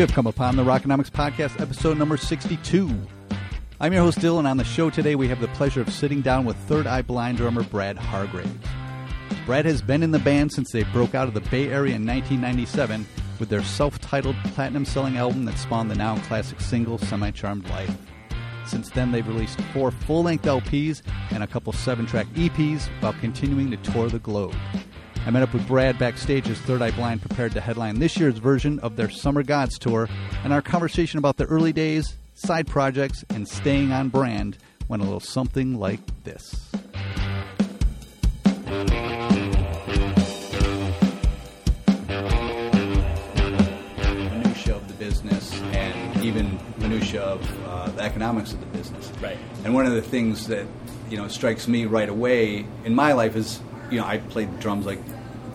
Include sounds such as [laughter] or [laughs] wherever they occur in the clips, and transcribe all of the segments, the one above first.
You have come upon the Rockonomics Podcast, episode number 62. I'm your host, Dylan. On the show today, we have the pleasure of sitting down with Third Eye Blind drummer Brad Hargreaves. Brad has been in the band since they broke out of the Bay Area in 1997 with their self titled platinum selling album that spawned the now classic single Semi Charmed Life. Since then, they've released four full length LPs and a couple seven track EPs while continuing to tour the globe. I met up with Brad backstage as Third Eye Blind prepared to headline this year's version of their Summer Gods tour, and our conversation about the early days, side projects, and staying on brand went a little something like this. Minutia of the business and even minutia of uh, the economics of the business. Right. And one of the things that you know strikes me right away in my life is you know I played drums like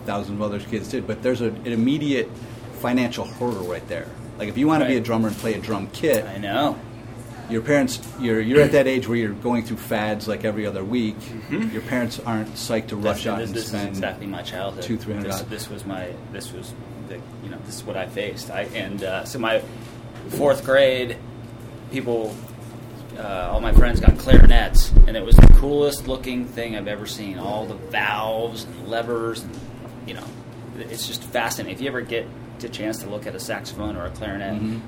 thousands of other kids did, but there's a, an immediate financial hurdle right there. Like if you want to be a drummer and play a drum kit, I know. your parents you're you're at that age where you're going through fads like every other week. Your parents aren't psyched to rush That's- out this, and this is spend exactly my childhood. two, three hundred This, this was my. This was the. You know, this is what I faced. I and uh, so my fourth grade, people, uh, all my friends got clarinets, and it was the coolest looking thing I've ever seen. All the valves and levers, and you know, it's just fascinating. If you ever get the chance to look at a saxophone or a clarinet. Mhm.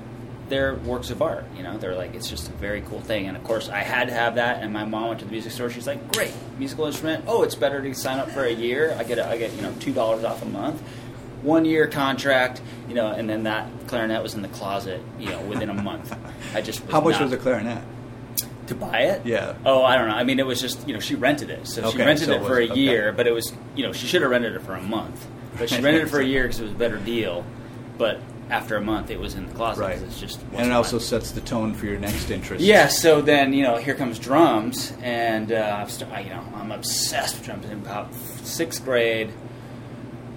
They're works of art, you know. They're like it's just a very cool thing, and of course I had to have that. And my mom went to the music store. She's like, "Great, musical instrument. Oh, it's better to sign up for a year. I get a, I get you know two dollars off a month, one year contract, you know." And then that clarinet was in the closet, you know, within a month. I just How much not- was a clarinet? To buy it? Yeah. Oh, I don't know. I mean, it was just you know she rented it, so she rented so it it for a was- okay. year, but it was you know she should have rented it for a month, but she rented it for a [laughs] year because it was a better deal, but after a month it was in the closet Right. it's just And it also sets the tone for your next interest. Yeah, so then you know, here comes drums, and uh, I've st- I, you know, I'm obsessed with drums. In about sixth grade,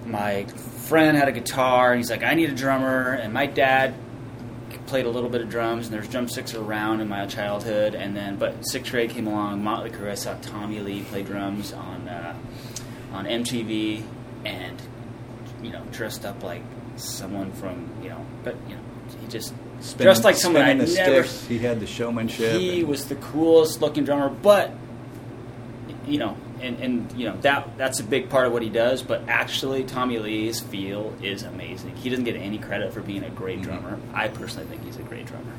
my friend had a guitar, and he's like, "I need a drummer," and my dad played a little bit of drums, and there's drumsticks around in my childhood, and then but sixth grade came along, Motley Crue. I saw Tommy Lee play drums on uh, on MTV, and you know, dressed up like someone from you know, but you know, he just Spinning- dressed like someone I the never sticks. He had the showmanship. he was the coolest looking drummer, but you know, and, and you know that that's a big part of what he does. But actually, Tommy Lee's feel is amazing. He doesn't get any credit for being a great Mhm. drummer. I personally think he's a great drummer.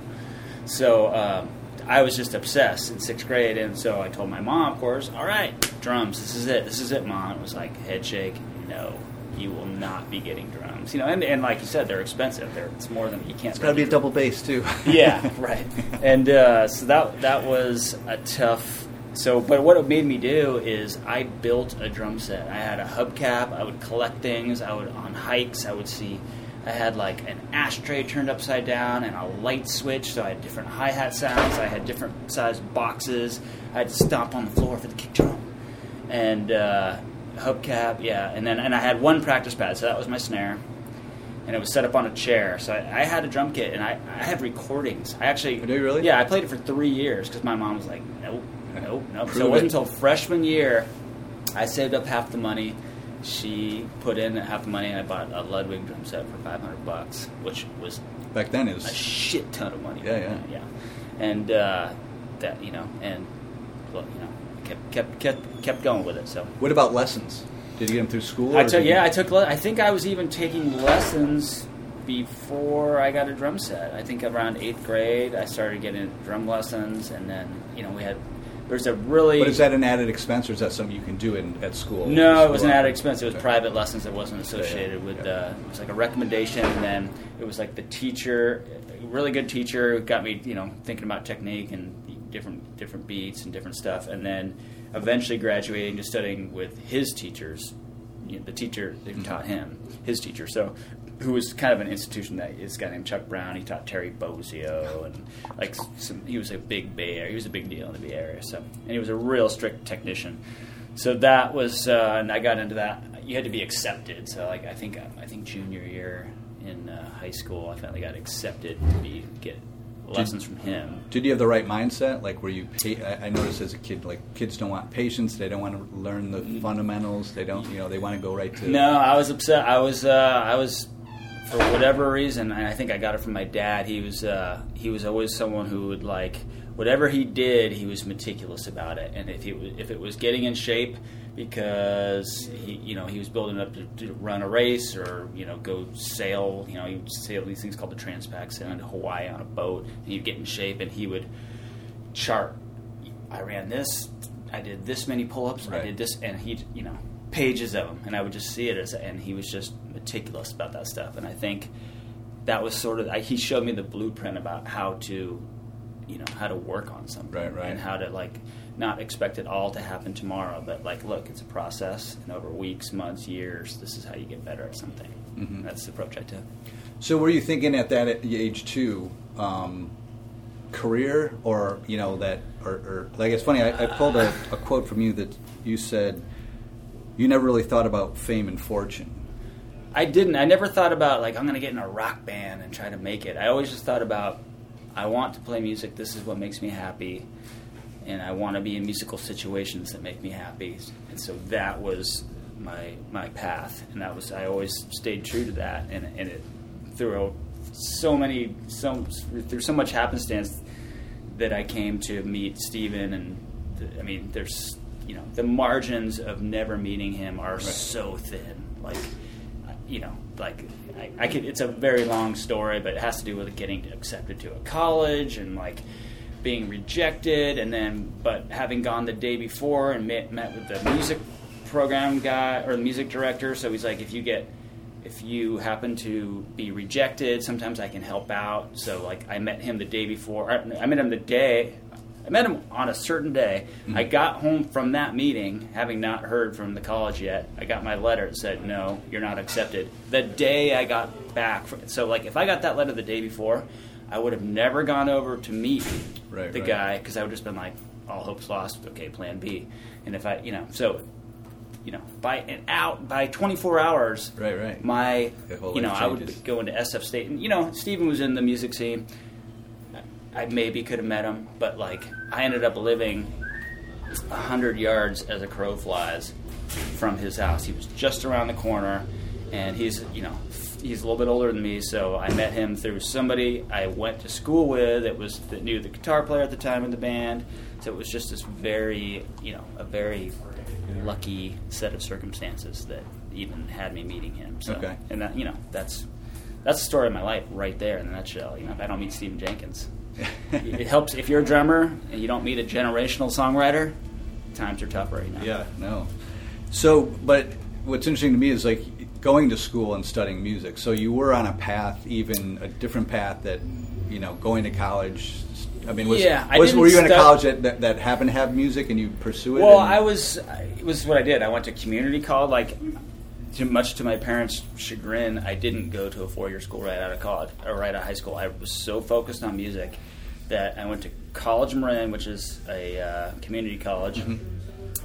So um, I was just obsessed in sixth grade, and so I told my mom, of course, all right, drums. This is it. This is it, mom. It was like head shake. No. You will not be getting drums, you know, and, and like you said, they're expensive. They're, it's more than you can't. It's got to be a double bass too. yeah, [laughs] right. And uh, so that that was a tough. So, but what it made me do is I built a drum set. I had a hubcap. I would collect things. I would on hikes. I would see. I had like an ashtray turned upside down and a light switch, so I had different hi hat sounds. I had different sized boxes. I had to stomp on the floor for the kick drum, and uh, hubcap. Yeah, and then and I had one practice pad, so that was my snare and it was set up on a chair. So I, I had a drum kit, and I, I have recordings. I actually Oh, do you really? Yeah, I played it for three years because my mom was like, nope, nope, nope. Prove so it wasn't until freshman year I saved up half the money. She put in half the money, and I bought a Ludwig drum set for five hundred bucks, which was Back then it a shit ton of money. Yeah, yeah. yeah. And uh, that you know, and well, you know, kept kept kept kept going with it. So What about lessons? Did you get them through school? I took did you- yeah, I took. le- I think I was even taking lessons before I got a drum set. I think around eighth grade, I started getting drum lessons, and then you know we had. There's a really But is that an added expense, or is that something you can do in, at school? no, it was an added expense. It was Okay. private lessons that wasn't associated with. yeah. Uh, it was like a recommendation, and then it was like the teacher, really good teacher, got me, you know, thinking about technique and different different beats and different stuff, and then eventually graduating to studying with his teachers, you know, the teacher who taught him, his teacher. So. Who was kind of an institution that this guy named Chuck Brown. He taught Terry Bozzio and like some, he was a big Bay Area. He was a big deal in the Bay Area. So and he was a real strict technician. So that was, uh, and I got into that. You had to be accepted. So like I think I think junior year in uh, high school, I finally got accepted to be get lessons from him. Did you have the right mindset? Like, were you? Pa- I I noticed as a kid, like kids don't want patience. They don't want to learn the fundamentals. They don't, you know, they want to go right to. No, I was upset. I was uh, I was for whatever reason, and I think I got it from my dad. He was uh, he was always someone who would like whatever he did, he was meticulous about it. And if he if it was getting in shape because he you know he was building up to, to run a race or you know go sail, you know he would sail these things called the Transpac, sail into Hawaii on a boat, and he'd get in shape and he would chart. I ran this. I did this many pull-ups. Right. I did this, and he, you know, pages of them, and I would just see it as, and he was just meticulous about that stuff. And I think that was sort of I, he showed me the blueprint about how to, you know, how to work on something, Right, right. and how to like not expect it all to happen tomorrow, but like, look, it's a process, and over weeks, months, years, this is how you get better at something. Mhm. That's the approach I took. So were you thinking at that age too, um, career or you know that or, or like it's funny I, I pulled a, a quote from you that you said you never really thought about fame and fortune. I didn't. I never thought about like I'm going to get in a rock band and try to make it. I always just thought about I want to play music. This is what makes me happy, and I want to be in musical situations that make me happy. And so that was my my path, and that was I always stayed true to that. And and it through so many so through so much happenstance that I came to meet Stephan and I mean there's you know the margins of never meeting him are so thin like you know like I, I could it's a very long story but it has to do with getting accepted to a college and like being rejected and then but having gone the day before and met, met with the music program guy or the music director so he's like if you get if you happen to be rejected, sometimes I can help out. So, like, I met him the day before. I met him the day. I met him on a certain day. I got home from that meeting, having not heard from the college yet. I got my letter that said, "No, you're not accepted." The day I got back, from, so like, if I got that letter the day before, I would have never gone over to meet Right, the right. guy because I would just been like, "All hope's lost." Okay, Plan B. And if I, you know, so you know, by an out by 24 hours, Right, right. My, you know, I would go into SF State, and you know, Stephan was in the music scene. I maybe could have met him, but like, I ended up living a hundred yards as a crow flies from his house. He was just around the corner, and he's, you know, he's a little bit older than me, so I met him through somebody I went to school with that was that knew the guitar player at the time in the band. So it was just this very, you know, a very lucky set of circumstances that even had me meeting him. So, Okay. and that, you know, that's that's the story of my life right there in a nutshell. You know, if I don't meet Stephan Jenkins, [laughs] it helps if you're a drummer and you don't meet a generational songwriter. Times are tough right now. Yeah, no. So, but what's interesting to me is like going to school and studying music. So you were on a path, even a different path that, you know, going to college. I mean, was, Yeah, I was were you in a college that, that, that happened to have music and you pursue it? Well, and- I was. It was what I did. I went to community college. Like, to, much to my parents' chagrin, I didn't go to a four-year school right out of college or right out of high school. I was so focused on music that I went to College Marin, which is a uh, community college,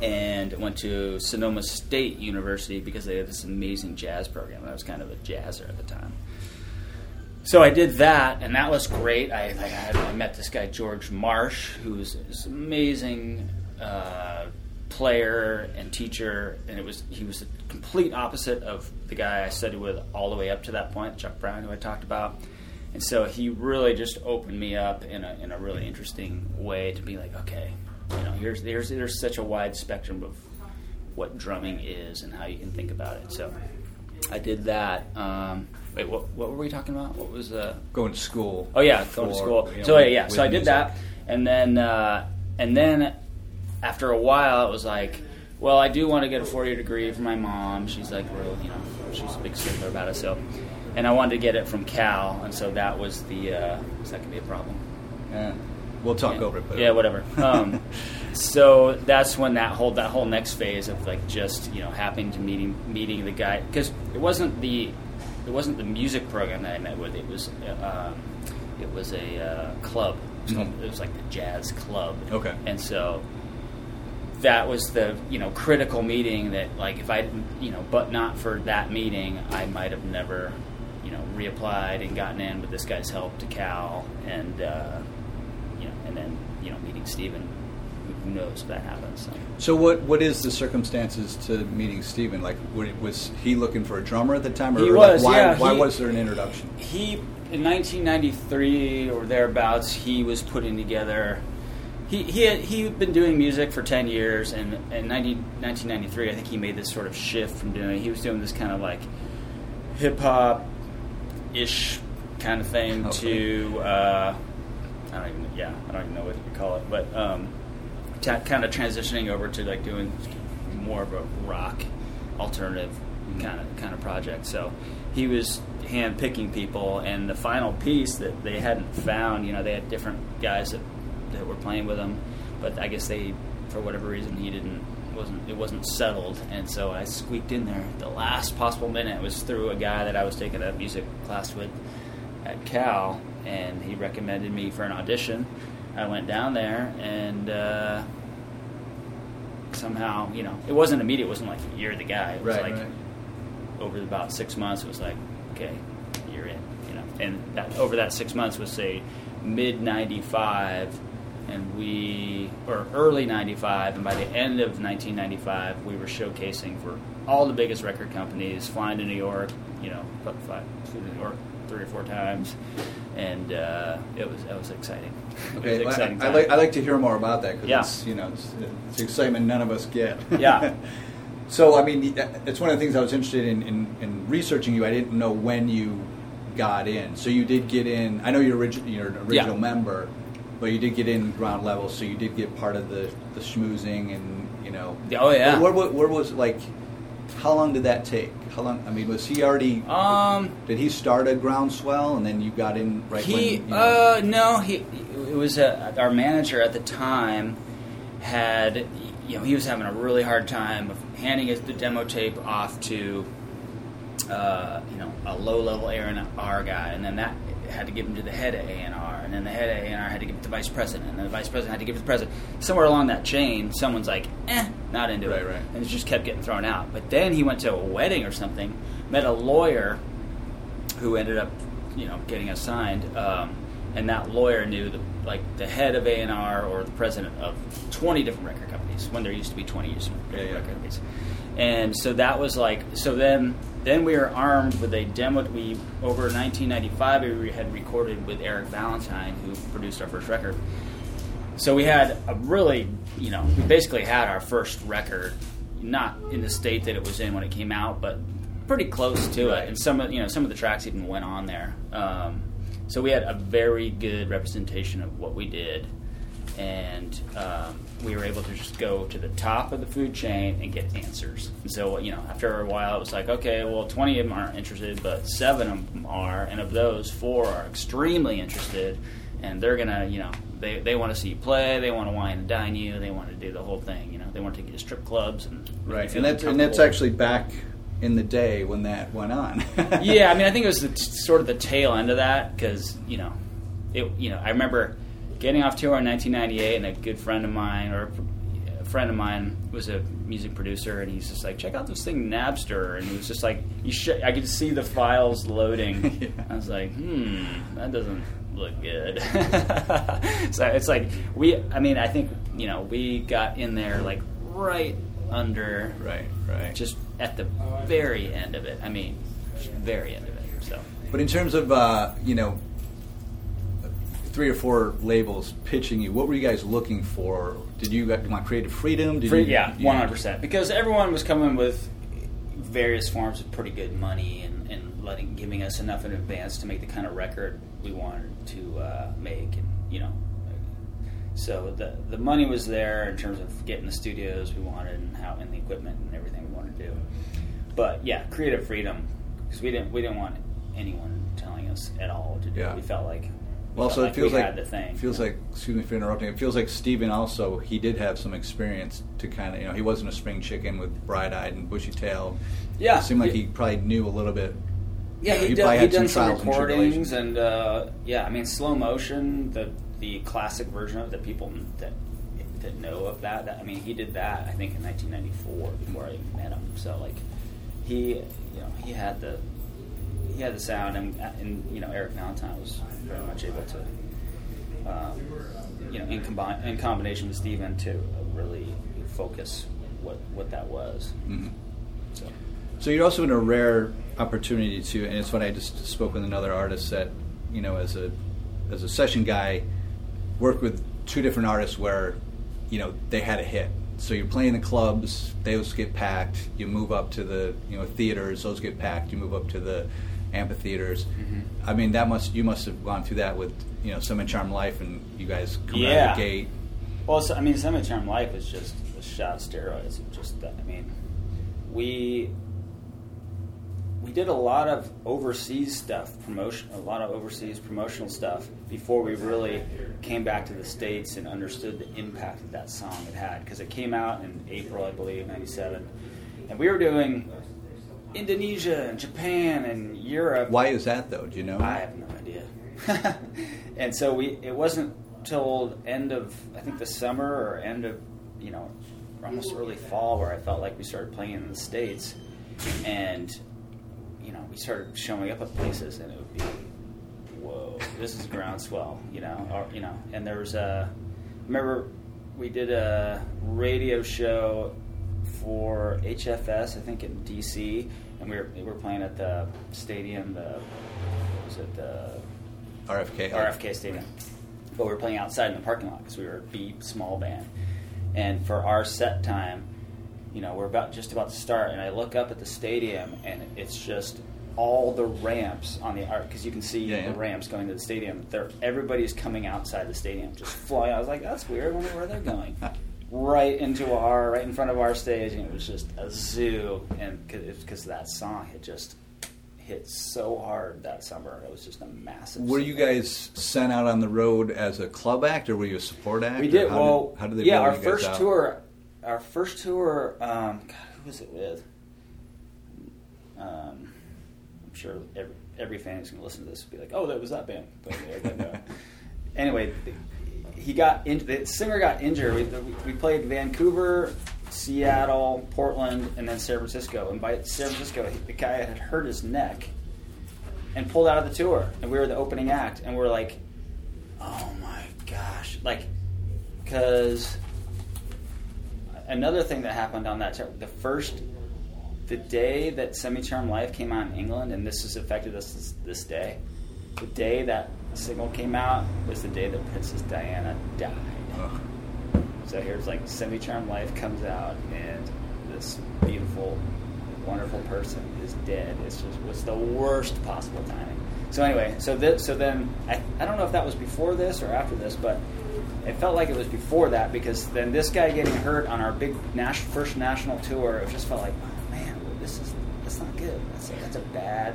and went to Sonoma State University because they had this amazing jazz program. I was kind of a jazzer at the time. So I did that, and that was great. I, I, had, I met this guy George Marsh, who's this amazing uh, player and teacher, and it was he was the complete opposite of the guy I studied with all the way up to that point, Chuck Brown, who I talked about. And so he really just opened me up in a in a really interesting way to be like, okay, you know, here's there's there's such a wide spectrum of what drumming is and how you can think about it. So I did that. Um, wait, what, what were we talking about? What was the? going to school. Oh yeah, going to school. you know, so yeah, so I did music. that, and then uh, and then after a while, it was like, well, I do want to get a four year degree from my mom. She's like, real, you know, she's a big stickler about it. So, and I wanted to get it from Cal, and so that was the. Uh, that could be a problem. Yeah. We'll talk yeah. over it. But yeah, whatever. Um, [laughs] so that's when that whole that whole next phase of like just you know happening to meeting meeting the guy because it wasn't the it wasn't the music program that I met with. It was uh, um, it was a uh, club. It was, called- Mhm. it was like the jazz club. Okay. And so that was the you know critical meeting that like if I you know but not for that meeting I might have never you know reapplied and gotten in with this guy's help to Cal and uh, you know and then you know meeting Stephan who knows if that happens? So. So what what is the circumstances to meeting Stephan? Like, was he looking for a drummer at the time, or He like, was, why, yeah, why he- was there an introduction? he in 1993 or thereabouts he was putting together he he had he'd been doing music for 10 years and in 90, 1993 I think he made this sort of shift from doing he was doing this kind of like hip hop ish kind of thing Okay. to uh, I don't even yeah I don't even know what you call it but um, ta kind of transitioning over to like doing more of a rock alternative kind of kind of project. So he was hand picking people, and the final piece that they hadn't found, you know, they had different guys that that were playing with him, but I guess they, for whatever reason, he didn't wasn't it wasn't settled, and so I squeaked in there the last possible minute. It was through a guy that I was taking a music class with at Cal, and he recommended me for an audition. I went down there and. Uh, somehow, you know, it wasn't immediate. It wasn't like you're the guy. It was Right, like right. over about six months, it was like, okay, you're in. You know, and that over that six months was say mid '95, and we or early '95, and by the end of 1995, we were showcasing for all the biggest record companies, flying to New York. You know, five, flew to New York three or four times, and uh, it was it was exciting. Okay, was well, exciting I, I like I like to hear more about that because Yeah. it's you know it's, it's excitement none of us get. Yeah. [laughs] so I mean, it's one of the things I was interested in, in in researching you. I didn't know when you got in. So you did get in. I know you're original you're an original Yeah. member, but you did get in ground level. So you did get part of the the schmoozing and you know. Oh, yeah. Where, where, where was like? How long did that take? How long? I mean, was he already? um, did he start at Groundswell and then you got in right he, when? You know, uh, no, he. It was uh, our manager at the time had, you know, he was having a really hard time of handing his the demo tape off to, uh, you know, a low level A and R guy, and then that had to give him to the head of A and R, and then the head of A and R had to give it to the vice president, and then the vice president had to give it to the president. Somewhere along that chain, someone's like, eh, not into Right, it, right. and it just kept getting thrown out. But then he went to a wedding or something, met a lawyer who ended up, you know, getting us signed. Um, and that lawyer knew the like the head of A and R or the president of twenty different record companies when there used to be twenty different Yeah, yeah. record companies. And so that was like so then then we were armed with a demo. We over 1995 we had recorded with Eric Valentine who produced our first record. So we had a really, you know, we basically had our first record, not in the state that it was in when it came out, but pretty close to Right. it. And some of, you know, some of the tracks even went on there. Um, so we had a very good representation of what we did, and um, we were able to just go to the top of the food chain and get answers. And so, you know, after a while, it was like, okay, well, 20 of them aren't interested, but seven of them are, and of those, four are extremely interested, and they're gonna, you know, they, they want to see you play, they want to wine and dine you, they want to do the whole thing, you know, they want to take you to strip clubs and Right, and that's and that's actually back in the day when that went on. yeah, I mean, I [laughs] think it was the, t- sort of the tail end of that because you know, it. You know, I remember getting off tour in 1998, and a good friend of mine, or a friend of mine, was a music producer, and he's just like, "Check out this thing, Napster," and he was just like, "You should." I could see the files loading. [laughs] Yeah. I was like, "Hmm, that doesn't." Look good. [laughs] so it's like we. I mean, I think you know we got in there like right under right, right. just at the very end of it. I mean, very end of it. So but in terms of uh, you know, three or four labels pitching you, what were you guys looking for? Did you guys want creative freedom? Did Free- you, yeah, one hundred percent. Because everyone was coming with various forms of pretty good money and, and letting giving us enough in advance to make the kind of record we wanted to uh, make, and you know. So the the money was there in terms of getting the studios we wanted and how and the equipment and everything we wanted to do. But yeah, creative freedom because we didn't we didn't want anyone telling us at all what to do. Yeah. We felt like Well, so it feels like the thing. feels you know? like excuse me for interrupting. It feels like Stephan also he did have some experience to kind of you know he wasn't a spring chicken with bright eyed and bushy tailed. Yeah, it seemed like he- he probably knew a little bit. Yeah, you know, he he he had done some some trials and recordings, and uh, yeah, I mean slow motion, the the classic version of that people that that know of that, that. I mean, he did that I think in 1994 before I even met him. So like, he you know he had the he had the sound, and, and you know Eric Valentine was very much able to um, you know, in, combi- in combination with Stephan to really focus what what that was. Mhm. So So you're also in a rare opportunity to, and it's funny. I just spoke with another artist that, you know, as a as a session guy, worked with two different artists where, you know, they had a hit. So you're playing the clubs; those get packed. You move up to the you know theaters; those get packed. You move up to the amphitheaters. Mhm. I mean, that must you must have gone through that with you know Semi Charmed Life, and you guys come out of the gate. Well, so, I mean, Semi Charmed Life is just a shot of steroids. Just, that- I mean, we we did a lot of overseas stuff, promotion, a lot of overseas promotional stuff before we really came back to the states and understood the impact that that song had had. Because it came out in April, I believe, '97, and we were doing Indonesia and Japan and Europe. Why is that though? Do you know? I have no idea. [laughs] and so we it wasn't till end of I think the summer or end of you know almost early fall where I felt like we started playing in the states, and you know we started showing up at places and it would be whoa this is groundswell you know or, you know and there was a remember we did a radio show for HFS, I think in DC, and we were, we were playing at the stadium, the what was it the RFK. RFK Stadium, but we were playing outside in the parking lot because we were a beep small band, and for our set time, you know, we're about just about to start, and I look up at the stadium, and it's just all the ramps on the art because you can see Yeah, yeah. the ramps going to the stadium. They're, everybody's coming outside the stadium, just flying. I was like, that's weird. I wonder where they're going. [laughs] right into our, right in front of our stage, and it was just a zoo. And because that song had just hit so hard that summer, it was just a massive. Were you guys sent out on the road as a club act, or were you a support act? We did How well. Did, how did they yeah, our first out? tour, our first tour. Um, God, who was it with? Um, I'm sure every, every fan who's going to listen to this will be like, "Oh, that was that band." But, yeah, but no. [laughs] anyway, he got in, the singer got injured. We, we played Vancouver, Seattle, Portland, and then San Francisco. And by San Francisco, the guy had hurt his neck and pulled out of the tour. And we were the opening act, and we're like, "Oh my gosh!" Like, because another thing that happened on that tour, the first, the day that Semi Charmed Life came out in England, and this has affected us this, this day. The day that single came out was the day that Princess Diana died. Ugh. So here's like Semi Charmed Life comes out, and this beautiful, wonderful person is dead. It's just was the worst possible timing. So anyway, so this, so then I, I don't know if that was before this or after this, but it felt like it was before that because then this guy getting hurt on our big nas- first national tour, it just felt like, oh man, this is that's not good. That's a, that's a bad,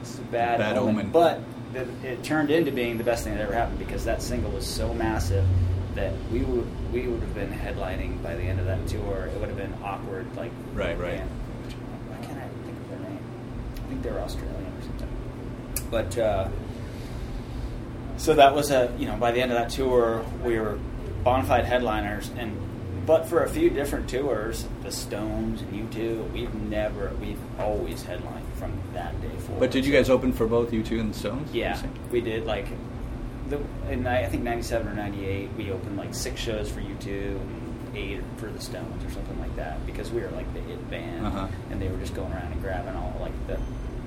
this is a bad, Bad omen. But it, it turned into being the best thing that ever happened because that single was so massive that we would we would have been headlining by the end of that tour. It would have been awkward, like Right, right. Why can't I think of their name? I think they were Australian or something. But uh, so that was a you know by the end of that tour we were bona fide headliners and but for a few different tours, the Stones and U two, we've never we've always headlined from that day forward. But did you guys open for both U2 and the Stones? Yeah, we did like the in I think '97 or '98 we opened like six shows for U two and eight for the Stones or something like that because we were like the it band Uh-huh. and they were just going around and grabbing all like the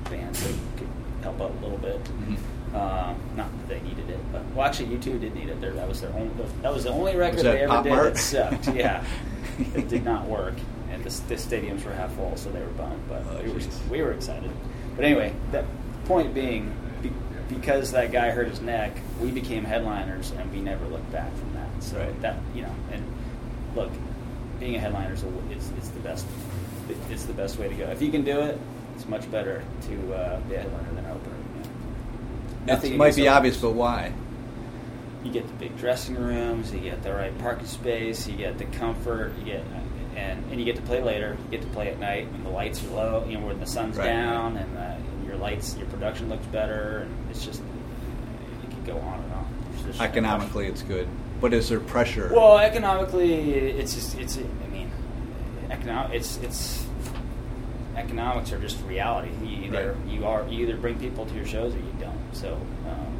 bands that could help out a little bit. Mhm. Um, not that they needed it, but well, actually, U two did need it. There, that was their only. That was the only record they ever Pop did Mart? that sucked. Yeah, [laughs] it did not work, and the, the stadiums were half full, so they were bummed. But Oh, we were we were excited. But anyway, that point being, be, because that guy hurt his neck, we became headliners, and we never looked back from that. So Right. that you know, and look, being a headliner is a- it's, it's the best. It's the best way to go. If you can do it, it's much better to uh, be a headliner than an opener. You know? Nothing It might be obvious, but why? You get the big dressing rooms, you get the right parking space, you get the comfort, you get and, and you get to play later. You get to play at night when the lights are low, you know, when the sun's Right. down, and, uh, and your lights, your production looks better, and it's just you can go on and on. Just- Economically, it's good. But is there pressure? well, economically, it's just it's. I mean, economic. It's it's economics are just reality. You either Right. you are you either bring people to your shows or you don't. So um,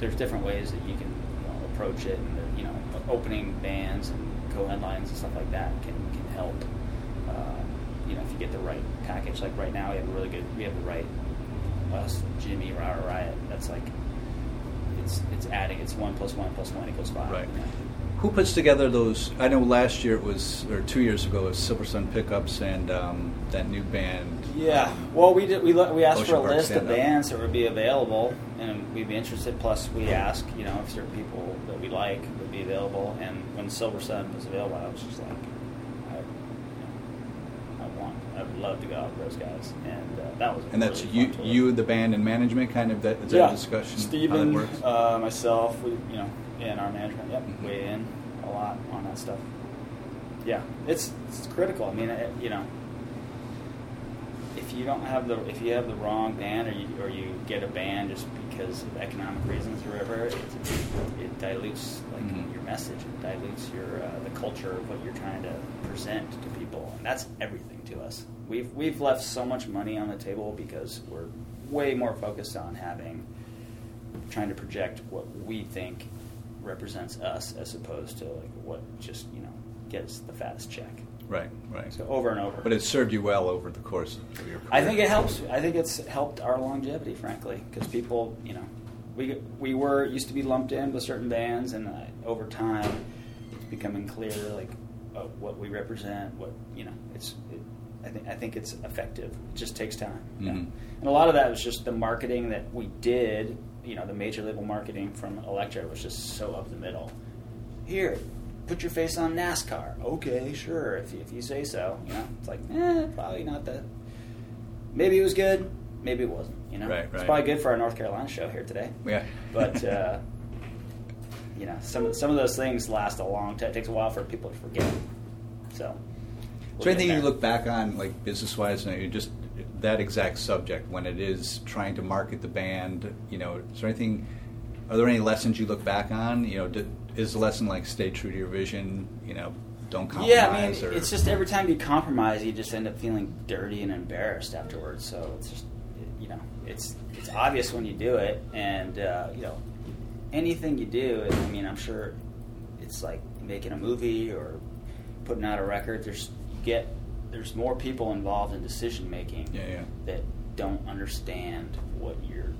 there's different ways that you can you know, approach it, and you know, opening bands and co-headlines and stuff like that can can help. Uh, you know, if you get the right package, like right now, we have a really good, we have the right us, Jimmy, Riot, Riot. That's like, it's it's adding, it's one plus one plus one equals five. Right. you know. Who puts together those? I know last year it was, or two years ago, it was Silver Sun Pickups and um, that new band. Yeah. Well, we did. We we asked Ocean for a Park list of bands that would be available, and we'd be interested. Plus, we asked, you know, if certain people that we like would be available. And when Silver Sun was available, I was just like, I, you know, I want, I would love to go out with those guys, and uh, that was. And that's really you, fun you, the band, and management. Kind of that is that yeah. a discussion. how that Stephan, works? uh, myself, we, you know, and our management, yep, Mhm. weigh in a lot on that stuff. Yeah, it's it's critical. I mean, it, you know, if you don't have the if you have the wrong band or you or you get a band just because of economic reasons or whatever, it, it dilutes like Mhm. Message. It dilutes your uh, the culture of what you're trying to present to people, and that's everything to us. We've we've left so much money on the table because we're way more focused on having trying to project what we think represents us as opposed to like what just you know gets the fattest check. Right, right. So over and over. But it served you well over the course of your career. I think it helps. I think it's helped our longevity, frankly, because people, you know, we we were used to be lumped in with certain bands, and uh, over time, it's becoming clear like uh, what we represent. What you know, it's. It, I think I think it's effective. It just takes time. you know. And a lot of that was just the marketing that we did. You know, the major label marketing from Elektra was just so up the middle. Here, put your face on NASCAR. Okay, sure, if you, if you say so. You know, it's like, eh, probably not that. Maybe it was good. Maybe it wasn't. You know, Right, it's probably good for our North Carolina show here today. Yeah. But [laughs] uh, you know, some some of those things last a long time. It takes a while for people to forget. So. Is there anything you look back on, like business wise, and you just that exact subject when it is trying to market the band? You know, is there anything? Are there any lessons you look back on? You know, did, is the lesson like stay true to your vision? You know, don't compromise. Yeah, I mean, or, it's just every time you compromise, you just end up feeling dirty and embarrassed afterwards. So it's just, you know, it's it's obvious when you do it, and uh, you know, anything you do. I mean, I'm sure it's like making a movie or putting out a record. There's you get there's more people involved in decision making Yeah, yeah. that don't understand what you're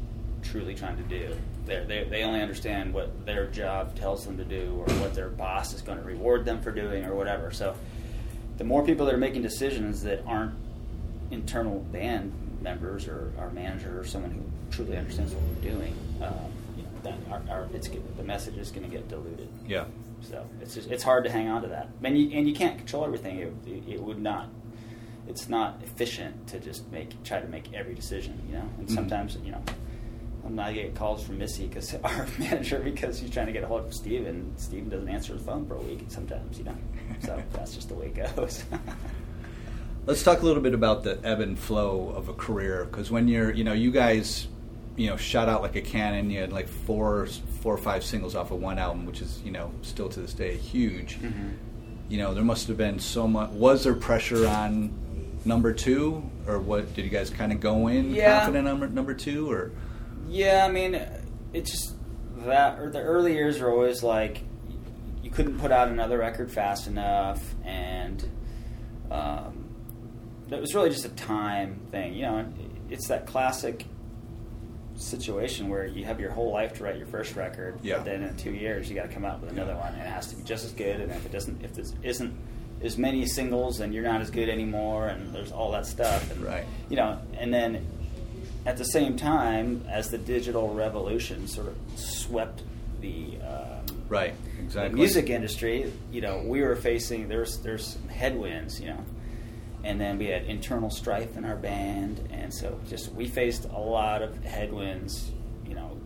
truly trying to do. They're, they they only understand what their job tells them to do or what their boss is going to reward them for doing or whatever. So the more people that are making decisions that aren't internal band members or our manager or someone who truly understands what we're doing, um, you know, then our, our, it's, the message is going to get diluted. yeah, So it's just, it's hard to hang on to that, and you and you can't control everything. It, it, it would not. It's not efficient to just make try to make every decision, you know. And Mhm. sometimes, you know, I'm not getting calls from Missy because [laughs] our manager because she's trying to get a hold of Steve, and Stephan doesn't answer the phone for a week. Sometimes, you know. So [laughs] that's just the way it goes. [laughs] Let's talk a little bit about the ebb and flow of a career because when you're, you know, you guys, you know, shot out like a cannon. You had like four, four or five singles off of one album, which is, you know, still to this day huge. Mhm. You know, there must have been so much. Was there pressure on number two, or what? Did you guys kind of go in Yeah. confident on number, number two, or Yeah, I mean, it's just that or the early years were always like you couldn't put out another record fast enough, and um, it was really just a time thing. You know, it's that classic situation where you have your whole life to write your first record, Yeah. but then in two years you got to come out with another one, and it has to be just as good. And if it doesn't, if this isn't as many singles, then you're not as good anymore, and there's all that stuff. And, Right. You know, and then at the same time as the digital revolution sort of swept the um, right? the Exactly. music industry, you know, we were facing there's there's headwinds, you know, and then we had internal strife in our band, and so just we faced a lot of headwinds, you know,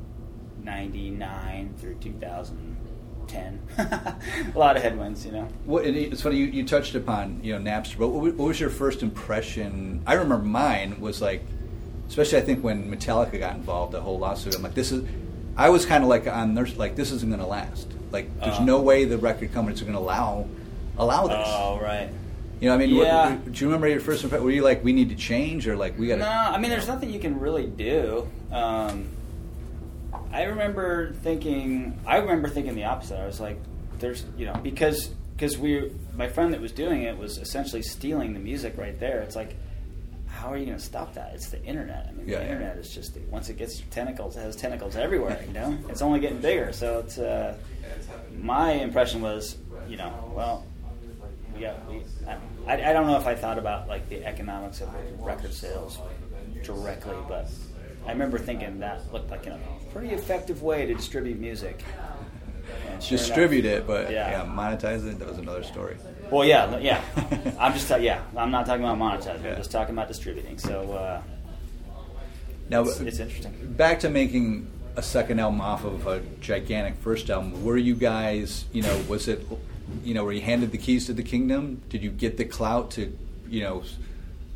'99 through 2010, [laughs] a lot of headwinds, you know. What, it's funny you, you touched upon you know Napster, but what, what was your first impression? I remember mine was like, especially I think when Metallica got involved, the whole lawsuit. I'm like, this is. I was kind of like on their like this isn't going to last. Like, there's Uh. no way the record companies are going to allow allow this. Oh right. You know, I mean, Yeah. what- do you remember your first impression? Were you like, we need to change, or like we got to? No, I mean, there's nothing you can really do. Um, I remember thinking. I remember thinking the opposite. I was like, "There's, you know, because because we, my friend that was doing it was essentially stealing the music right there. It's like, how are you going to stop that? It's the internet. I mean, Yeah, the yeah. internet is just once it gets tentacles, it has tentacles everywhere. You know, [laughs] it's only getting bigger. So it's uh, my impression was, you know, well, yeah. We, I, I don't know if I thought about like the economics of record sales directly, but I remember thinking that looked like a pretty effective way to distribute music. Sure enough- Distribute it, but Yeah. yeah. monetize it. That was another story. Well, yeah, yeah. [laughs] I'm just, ta- yeah. I'm not talking about monetizing. Yeah. I'm just talking about distributing. So uh, Now, it's, it's interesting. back to making a second album off of a gigantic first album. Were you guys, you know, was it, you know, were you handed the keys to the kingdom? Did you get the clout to, you know,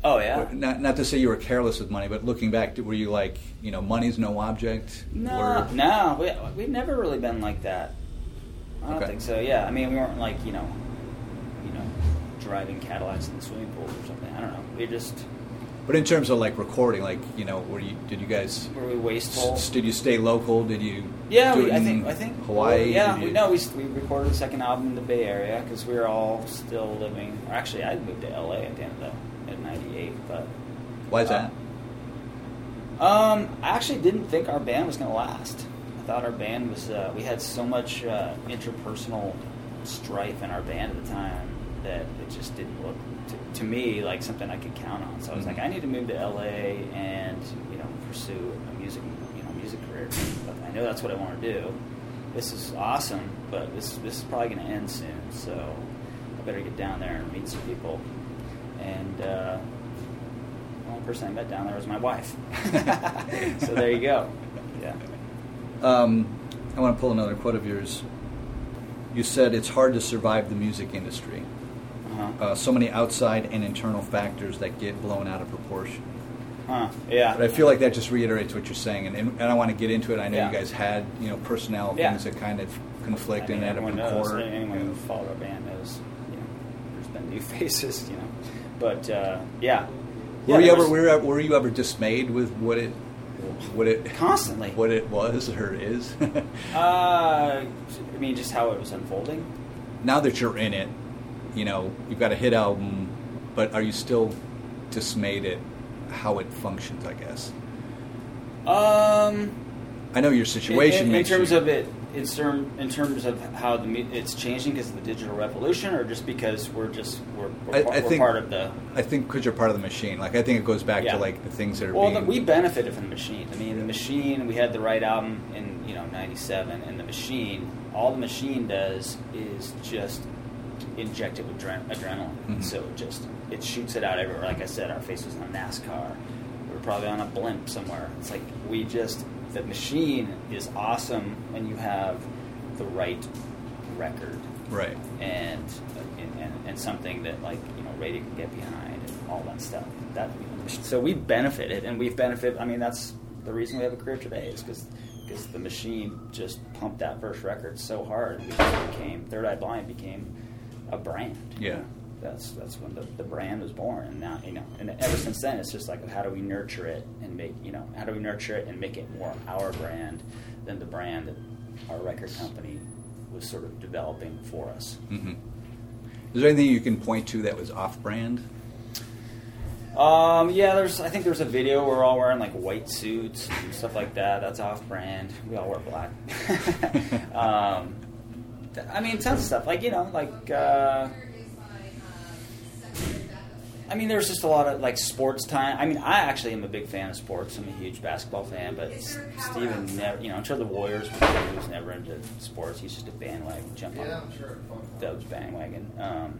Oh yeah. not not to say you were careless with money, but looking back, were you like, you know, money's no object? No, Or- no, we, we've never really been like that. I don't Okay. think so. Yeah, I mean, we weren't like you know, you know, driving Cadillacs in the swimming pool or something. I don't know. We just But in terms of like recording, like, you know, were you did you guys? were we wasteful. s- Did you stay local? Did you? Yeah, we, I think I think Hawaii. Yeah, Did we no, we, we recorded the second album in the Bay Area because we were all still living. Or actually, I moved to LA at the end of the in '98, but Why is that? Um, I actually didn't think our band was going to last. I thought our band was. Uh, we had so much uh, interpersonal strife in our band at the time that it just didn't look to, to me like something I could count on. So I was Mhm. like, I need to move to LA and you know pursue a music you know music career. But I know that's what I want to do. This is awesome, but this this is probably going to end soon. So I better get down there and meet some people. And uh, the only person I met down there was my wife. [laughs] so there you go. Yeah. Um, I want to pull another quote of yours. You said it's hard to survive the music industry. Uh-huh. Uh, so many outside and internal factors that get blown out of proportion. Huh. Yeah. But I feel like that just reiterates what you're saying, and, and, and I want to get into it. I know Yeah. you guys had you know personnel Yeah. things that kind of conflict I mean, and end up in court. Anyone who followed our band knows. You know, there's been new [laughs] faces. You know, but uh, yeah. Were Yeah, you ever were, you- were you ever dismayed with what it what it Constantly. what it was or is? [laughs] Uh, I mean, just how it was unfolding. now that you're in it, you know you've got a hit album, but are you still dismayed at how it functions? I guess Um, I know your situation. in, in terms you, of it, in, term, in terms of how the it's changing because of the digital revolution, or just because we're just we're, we're, I- par- I we're think- part of the I think because you're part of the machine. Like I think it goes back Yeah. to like the things that are Well, being. we benefited from the machine. I mean, the machine. We had the right album in you know '97, and the machine. All the machine does is just inject it with adre- adrenaline. Mhm. So it just it shoots it out everywhere. Like I said, our face was on a NASCAR. We were probably on a blimp somewhere. It's like we just the machine is awesome when you have the right record right. and, and, and and something that like you know radio can get behind and all that stuff. That so we benefited and we've benefited. I mean, that's the reason we have a career today is because because the machine just pumped that first record so hard. We became Third Eye Blind became a brand. Yeah. That's that's when the, the brand was born, and now you know, and ever since then, it's just like how do we nurture it and make you know how do we nurture it and make it more our brand than the brand that our record company was sort of developing for us. hmm Is there anything you can point to that was off-brand? Um, yeah, there's. I think there's a video where we're all wearing like white suits and stuff like that. That's off-brand. We all wear black. [laughs] um, I mean, tons of stuff. Like you know, like. Uh, I mean, there's just a lot of like sports time. I mean, I actually am a big fan of sports. I'm a huge basketball fan, but S- Stephan never, you know, until the Warriors, he was never into sports. He's just a bandwagon, jump on Dubs bandwagon. Um,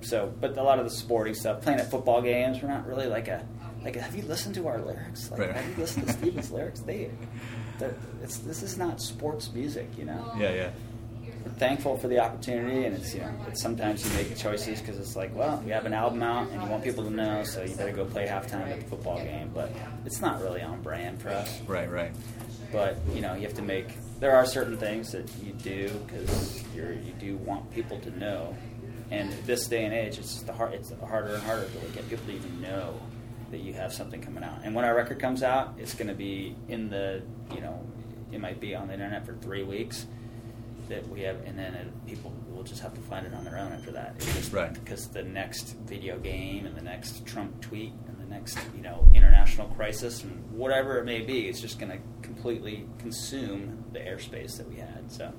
so, but a lot of the sporting stuff, playing at football games, we're not really like a like. Have you listened to our lyrics? Like, Right. have you listened to Stephan's lyrics? They, it's this is not sports music, you know Yeah, yeah. Thankful for the opportunity, and it's you know, it's sometimes you make choices because it's like, well, we have an album out and you want people to know, so you better go play halftime at the football game. But it's not really on brand for us. Right, right. But you know, you have to make. There are certain things that you do because you do want people to know, and this day and age, it's the hard, it's harder and harder to get people to even know that you have something coming out. And when our record comes out, it's going to be in the you know it might be on the internet for three weeks that we have, and then it, people will just have to find it on their own after that. It's just Right. Because the next video game and the next Trump tweet and the next you know international crisis and whatever it may be, it's just going to completely consume the airspace that we had. So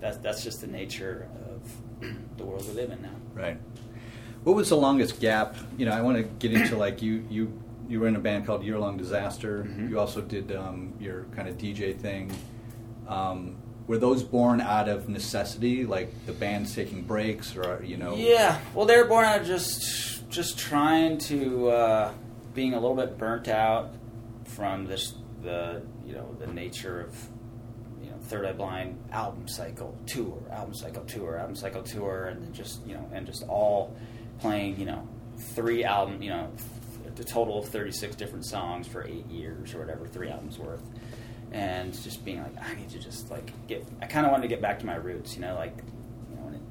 that's that's just the nature of [clears throat] the world we live in now. Right. What was the longest gap? You know, I want to get into like you you you were in a band called Year Long Disaster. Mhm. You also did um, your kind of DJ thing. Um, were those born out of necessity, like the band's taking breaks, or you know? Yeah, well, they were born out of just just trying to uh, being a little bit burnt out from this the you know the nature of you know Third Eye Blind album cycle tour, album cycle tour, album cycle tour, and then just you know and just all playing you know three album you know the total of thirty six different songs for eight years or whatever, three albums worth. And just being like, I need to just like get. I kind of wanted to get back to my roots, you know, like you know, when it,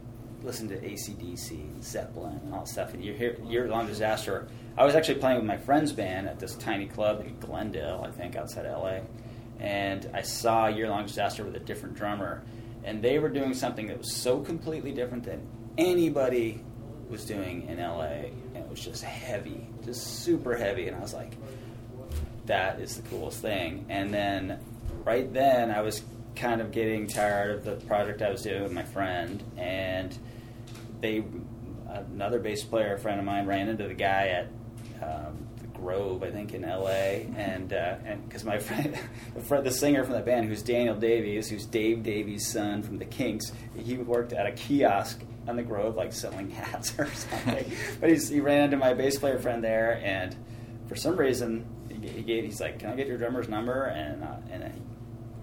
listen to ACDC and Zeppelin and all that stuff. And you hear Year Long Disaster. I was actually playing with my friend's band at this tiny club in Glendale, I think, outside LA. And I saw Year Long Disaster with a different drummer. And they were doing something that was so completely different than anybody was doing in LA. And it was just heavy, just super heavy. And I was like, that is the coolest thing. And then right then I was kind of getting tired of the project I was doing with my friend, and they another bass player, friend of mine, ran into the guy at um, the Grove, I think, in L.A. and uh, and because my [laughs] friend, the, friend, the singer from the band, who's Daniel Davies, who's Dave Davies' son from the Kinks, he worked at a kiosk on the Grove, like selling [laughs] hats or something. but he's, he ran into my bass player friend there, and for some reason he gave, he's like, "Can I get your drummer's number?" And uh, and he,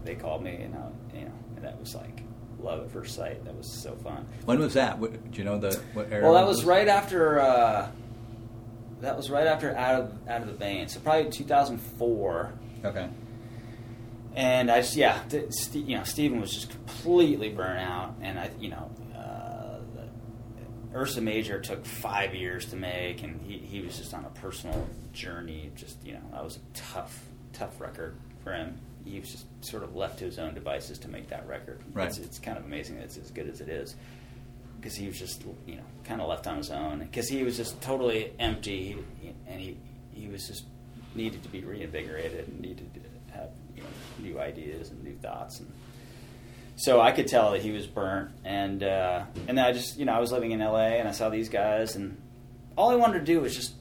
they called me, and I, you know, and that was like love at first sight. That was so fun. When was that? What, do you know the what era? Well, that it was right after. Uh, that was right after out of out of the vein. So probably 2004. Okay. And I just yeah, you know, Stephan was just completely burnt out, and I you know, uh, Ursa Major took five years to make, and he he was just on a personal journey. Just you know, that was a tough tough record for him. He was just sort of left to his own devices to make that record. Right. It's, it's kind of amazing that it's as good as it is. Because he was just you know kind of left on his own. Because he was just totally empty. And he he was just needed to be reinvigorated and needed to have you know new ideas and new thoughts. And so I could tell that he was burnt. And uh, and then I just you know I was living in LA and I saw these guys and all I wanted to do was just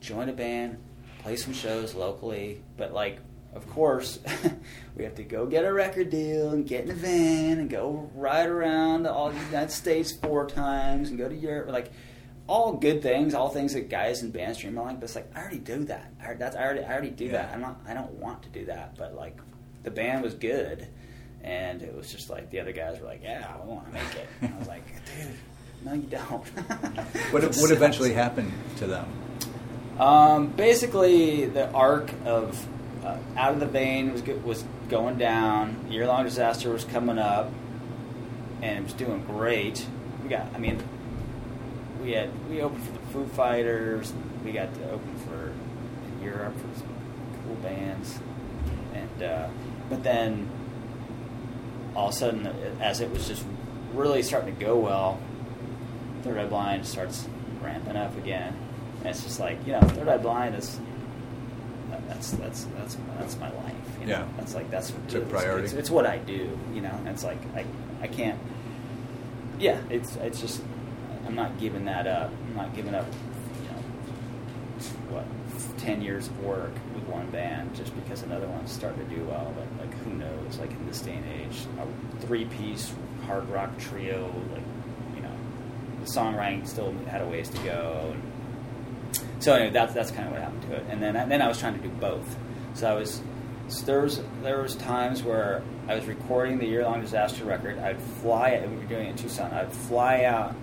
join a band play some shows locally. But like of course, [laughs] we have to go get a record deal and get in a van and go ride around all the United States four times and go to Europe. Like all good things, all things that guys in bands dream of. Like, but it's like I already do that. I, already- that's I already I already do Yeah. that. I'm not. I don't want to do that. But like the band was good, and it was just like the other guys were like, "Yeah, I want to make it." And I was like, [laughs] "Dude, no, you don't." [laughs] What what eventually happened to them? Um, basically, the arc of uh, Out of the Vein was was going down. Year Long Disaster was coming up, and it was doing great. We got, I mean, we had we opened for the Foo Fighters. We got to open for Europe for some cool bands, and uh, but then all of a sudden, as it was just really starting to go well, Third Eye Blind starts ramping up again. And it's just like, you know, Third Eye Blind is that's that's that's that's my life. You know? Yeah. That's like that's It's it's, priority. It's, it's what I do. You know, and it's like I I can't. Yeah, it's it's just I'm not giving that up. I'm not giving up. You know, what ten years of work with one band just because another one's starting to do well. But like, who knows? Like in this day and age, a three-piece hard rock trio, like you know, the songwriting still had a ways to go. And so anyway, that's that's kind of what happened to it. And then then I was trying to do both. So I was so there was there was times where I was recording the year long disaster record. I'd fly. We were doing it in Tucson. I'd fly out.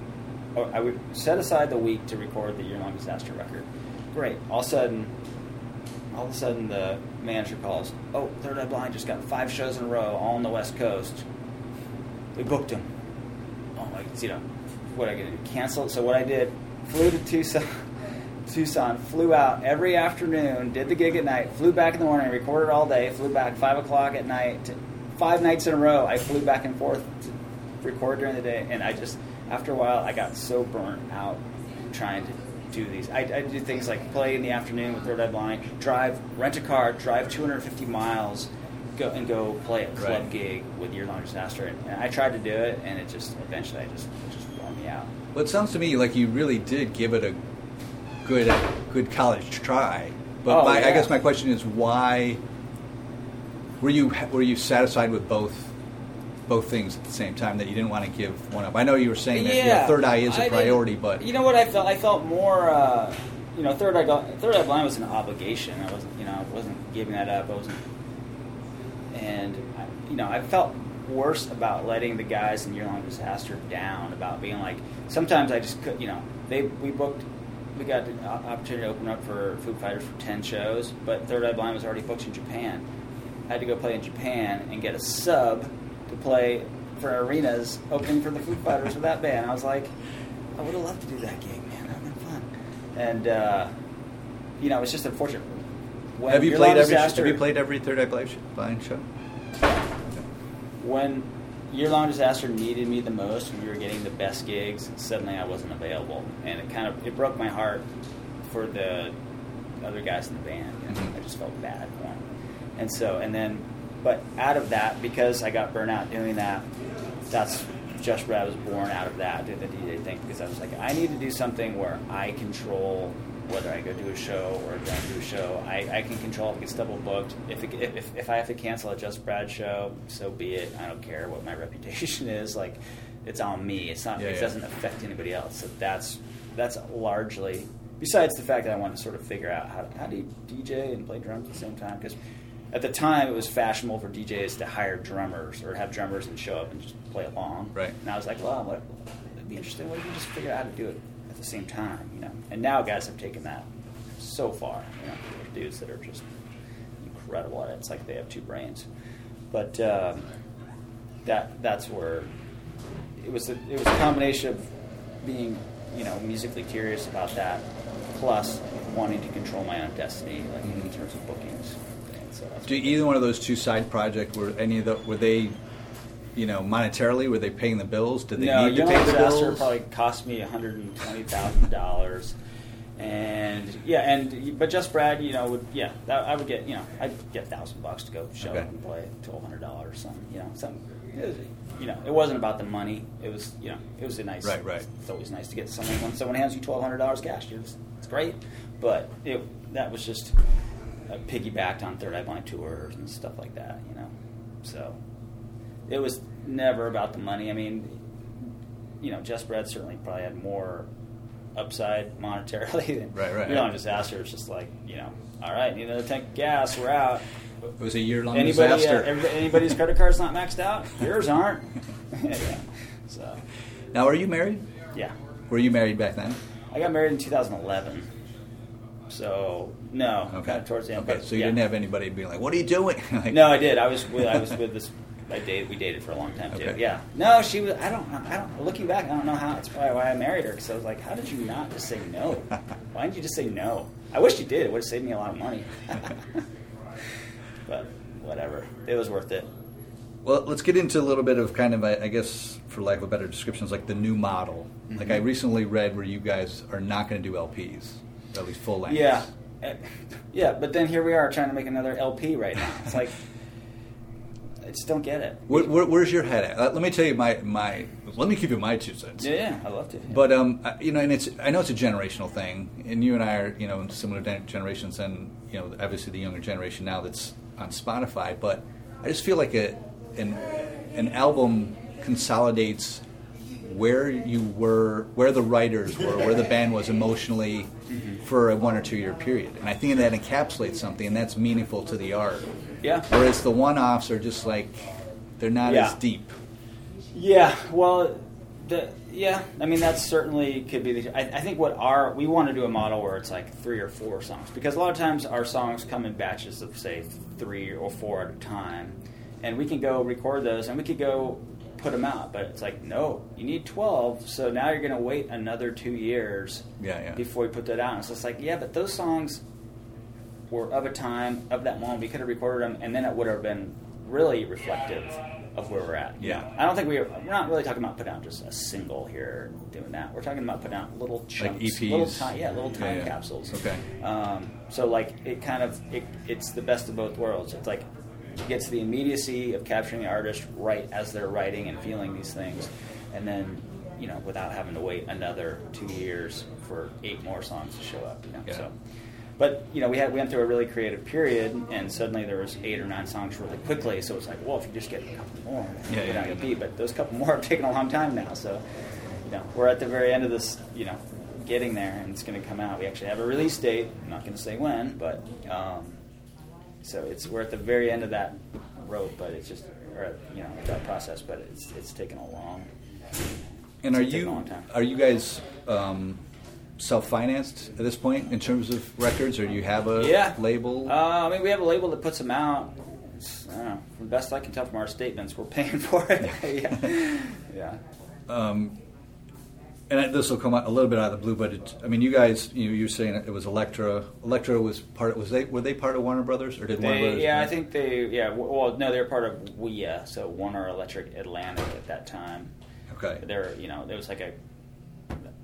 Or I would set aside the week to record the year long disaster record. Great. All of a sudden, all of a sudden the manager calls. Oh, Third Eye Blind just got five shows in a row, all on the West Coast. We booked them. Oh my, you know, what I gonna do? Cancel. So what I did, flew to Tucson. [laughs] Tucson, flew out every afternoon, did the gig at night, flew back in the morning, recorded all day, flew back five o'clock at night to, five nights in a row, I flew back and forth to record during the day, and I just after a while, I got so burnt out trying to do these. I, I do things like play in the afternoon with Third Eye Blind, drive, rent a car, drive 250 miles, go and go play a club Right. gig with Year Long Disaster. And, and I tried to do it, and it just eventually, I just it just wore me out. Well, it sounds to me like you really did give it a good good college try. But Oh, my, I guess my question is why were you were you satisfied with both both things at the same time that you didn't want to give one up? I know you were saying that third eye is a I priority, but you know what I felt? I felt more. Uh, you know, third eye, third eye blind was an obligation. I wasn't, you know, I wasn't giving that up. I wasn't, and I, you know, I felt worse about letting the guys in Year Long Disaster down. About being like, sometimes I just could, you know, they we booked. We got the opportunity to open up for Foo Fighters for ten shows, but Third Eye Blind was already booked in Japan. I had to go play in Japan and get a sub to play for arenas opening for the Foo Fighters with that band. I was like, I would have loved to do that gig, man. That would have been fun. And uh, you know, it's just unfortunate. When have you played every Disaster, have you played every third eye blind blind show? when Year Long Disaster needed me the most, when we were getting the best gigs, suddenly I wasn't available, and it kind of it broke my heart for the other guys in the band. You know? Mhm. I just felt bad for them, and so and then, but out of that, because I got burnt out doing that, that's just where I was born out of that, doing the DJ thing, because I was like, I need to do something where I control whether I go do a show or don't do a show. I, I can control if it gets double booked. If, it, if, if I have to cancel a Just Brad show, so be it. I don't care what my [laughs] reputation is. Like, it's on me. It's not. Yeah, it yeah. doesn't affect anybody else. So that's that's largely. Besides the fact that I want to sort of figure out how, how do you DJ and play drums at the same time because at the time it was fashionable for DJs to hire drummers or have drummers and show up and just play along. Right. And I was like, well, what, it'd be interesting. What if you just figure out how to do it the same time, you know? And now guys have taken that so far. You know, dudes that are just incredible at it. It's like they have two brains. But um, that that's where it was. A, it was a combination of being, you know, musically curious about that, plus wanting to control my own destiny, like in terms of bookings. And so Do either one of those two side projects were any of the were they, you know, monetarily were they paying the bills? Did they no, need to pay the Disaster bills? probably cost me one hundred and twenty thousand dollars, and yeah, and but just Brad, you know, would yeah, that, I would get you know, I'd get thousand bucks to go show Okay. up and play twelve hundred dollars, something, you know, something. Was, you know, it wasn't about the money. It was, you know, it was a nice. Right, right. It's always nice to get someone when someone hands you twelve hundred dollars cash. It's, it's great, but it that was just uh, piggybacked on Third Eye Blind tours and stuff like that, you know. So it was never about the money. I mean, you know, Just Brad certainly probably had more upside [laughs] monetarily than Right, right. You know, disaster is just like you know, all right, need another tank of gas, we're out. It was a year long Anybody, uh, disaster. everybody, anybody's credit card's not maxed out. [laughs] Yours aren't. yeah. [laughs] So now, are you married? yeah, Were you married back then? I got married in 2011. So no, Okay. kind of towards the end. Okay, so you yeah. didn't have anybody being like, "What are you doing?" Like- No, I did. I was with I was with this. I dated. We dated for a long time too. Okay. Yeah. No, she was. I don't. I don't. Looking back, I don't know how. It's probably why I married her because I was like, how did you not just say no? [laughs] Why didn't you just say no? I wish you did. It would have saved me a lot of money. [laughs] but whatever. It was worth it. Well, let's get into a little bit of kind of, I guess, for lack of a better description, it's like the new model. Like I Mhm. recently read where you guys are not going to do LPs, at least full length. Yeah. Eh, Yeah. But then here we are trying to make another LP right now. It's like. I just don't get it. Where, where, where's your head at? Let me tell you my my. Let me give you my two cents. Yeah, yeah, I love to. But um, I- you know, and it's I know it's a generational thing, and you and I are you know in similar gen- generations, and you know obviously the younger generation now that's on Spotify. But I just feel like a an an album consolidates where you were, where the writers were, where the band was emotionally for a one or two year period, and I think that encapsulates something, and that's meaningful to the art. Yeah. Whereas the one offs are just like they're not Yeah. as deep. Yeah, well, the yeah, I mean that certainly could be the. I, I think what our we want to do a model where it's like three or four songs because a lot of times our songs come in batches of say three or four at a time, and we can go record those and we could go put them out. But it's like no, you need twelve, so now you're going to wait another two years Yeah, yeah. before you put that out. And so it's like yeah, but those songs were of a time of that moment. We could have recorded them, and then it would have been really reflective of where we're at. Yeah. I don't think we are, we're not really talking about putting out just a single here doing that. We're talking about putting out little chunks, EPs? little time, yeah, little Yeah, time yeah. capsules. Okay. Um, so like it kind of it, it's the best of both worlds. It's like it gets the immediacy of capturing the artist right as they're writing and feeling these things, and then you know without having to wait another two years for eight more songs to show up. You know, Yeah. so. But you know, we had we went through a really creative period, and suddenly there was eight or nine songs really quickly. So it's like, well, if you just get a couple more, Yeah, yeah, yeah. feet. But those couple more [laughs] have taken a long time now. So you know, we're at the very end of this. You know, getting there, and it's going to come out. We actually have a release date. I'm not going to say when, but um, so it's we're at the very end of that road. But it's just or you know that process. But it's it's taken a long. And are It's taken a you are you guys um, self financed at this point in terms of records, or do you have a yeah label? Uh, I mean, we have a label that puts them out. It's, I don't know. From the best I can tell from our statements, we're paying [laughs] for it. [laughs] yeah, yeah. um, and this will come out a little bit out of the blue, but it, I mean, you guys, you know, you're saying it was Elektra. Elektra was part. Was they were they part of Warner Brothers, or did Warner They, Brothers? yeah, I think they. Yeah, well, no, they're part of WEA, so Warner Electric Atlantic at that time. Okay. They're, you know, there was like a.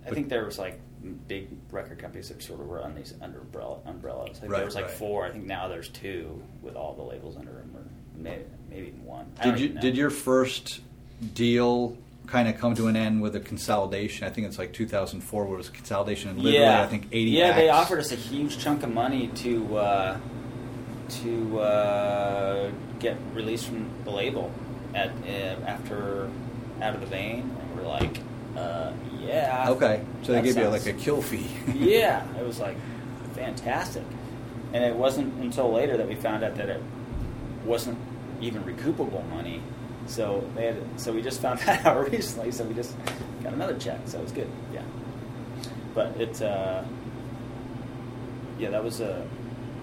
I think there was like big record companies that sort of were on these under umbrella, umbrellas. I think Right, there was like right. four. I think now there's two with all the labels under them, or maybe, maybe even one. I Did you did your first deal kind of come to an end with a consolidation? I think it's like 2004, where it was consolidation and literally yeah. I think 80. Yeah, they offered us a huge chunk of money to uh, to uh, get released from the label at uh, after Out of the Vein, and we're like, uh, yeah. Okay, so they gave you like a kill fee. [laughs] yeah, it was like fantastic, and it wasn't until later that we found out that it wasn't even recoupable money. So they had, so we just found [laughs] that out recently. So we just got another check. So it was good. Yeah, but it's uh, yeah, that was a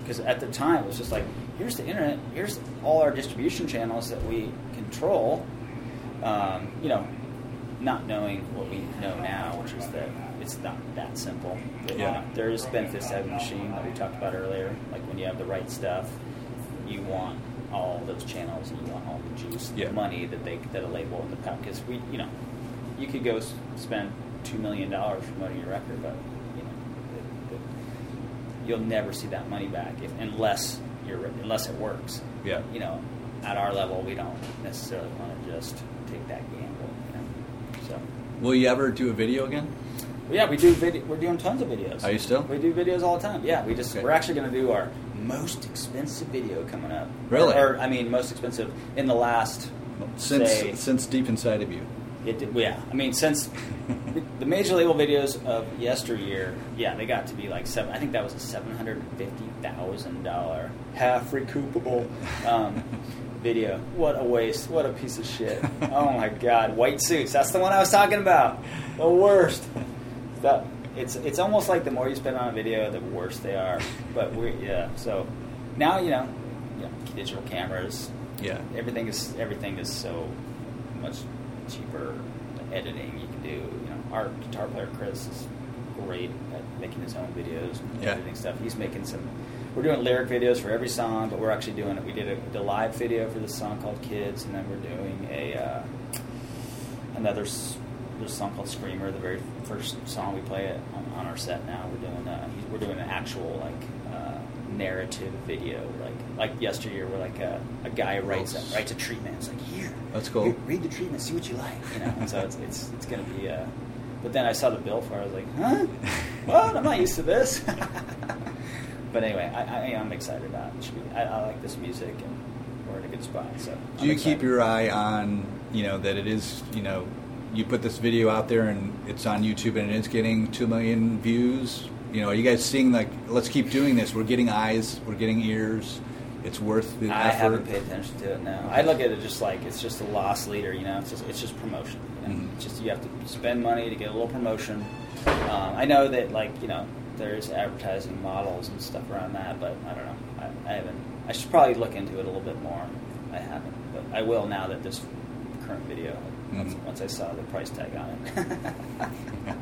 because at the time it was just like here's the internet, here's all our distribution channels that we control. Um, you know, not knowing what we know now, which is that it's not that simple. That, you Yeah. know, there is benefits to having a machine that we talked about earlier. Like when you have the right stuff, you want all those channels and you want all the juice, Yeah. the money that they that a label in the because we you know you could go s- spend two million dollars promoting your record, but you know it, it, you'll never see that money back if, unless you're unless it works. Yeah. You know, at our level, we don't necessarily want to just take that gamble. You know, so. Will you ever do a video again? Yeah, we do. Video, we're doing tons of videos. Are you still? We do videos all the time. Yeah, we just Okay. we're actually going to do our most expensive video coming up. Really? Or, or, I mean, most expensive in the last. Since say, since deep inside of you. it did, yeah, I mean, since the major label videos of yesteryear, yeah, they got to be like seven. I think that was a seven hundred fifty thousand dollar half recoupable um, [laughs] video. What a waste! What a piece of shit! [laughs] oh my god, white suits. That's the one I was talking about. The worst. That it's it's almost like the more you spend on a video, the worse they are. But we yeah. So now you know, you know, digital cameras, Yeah. everything is everything is so much cheaper editing you can do. You know, our guitar player Chris is great at making his own videos, and Yeah. editing stuff. He's making some. We're doing lyric videos for every song, but we're actually doing it. We did a, the live video for this song called Kids, and then we're doing a uh, another there's a song called Screamer, the very first song we play it on, on our set now. We're doing uh, we're doing an actual like uh, narrative video, like like yesteryear, where like a, a guy writes a, writes a treatment. It's like here, That's cool. read the treatment, see what you like, you know. And so it's it's, it's gonna be. Uh, but then I saw the bill for it. I was like, huh? [laughs] What? I'm not used to this. [laughs] but anyway, I, I, I'm excited about it. be, I, I like this music, and we're in a good spot. So Do I'm you excited. keep your eye on, you know, that it is, you know, you put this video out there and it's on YouTube and it is getting 2 million views? You know, are you guys seeing, like, let's keep doing this? We're getting eyes, we're getting ears. It's worth the I effort. haven't paid attention to it now. I look at it just like it's just a loss leader. You know, it's just it's just promotion. You know? Mhm. It's just you have to spend money to get a little promotion. Um, I know that like you know there's advertising models and stuff around that, but I don't know. I, I haven't. I should probably look into it a little bit more. I haven't, but I will now that this current video. Once, Mhm. once I saw the price tag on it.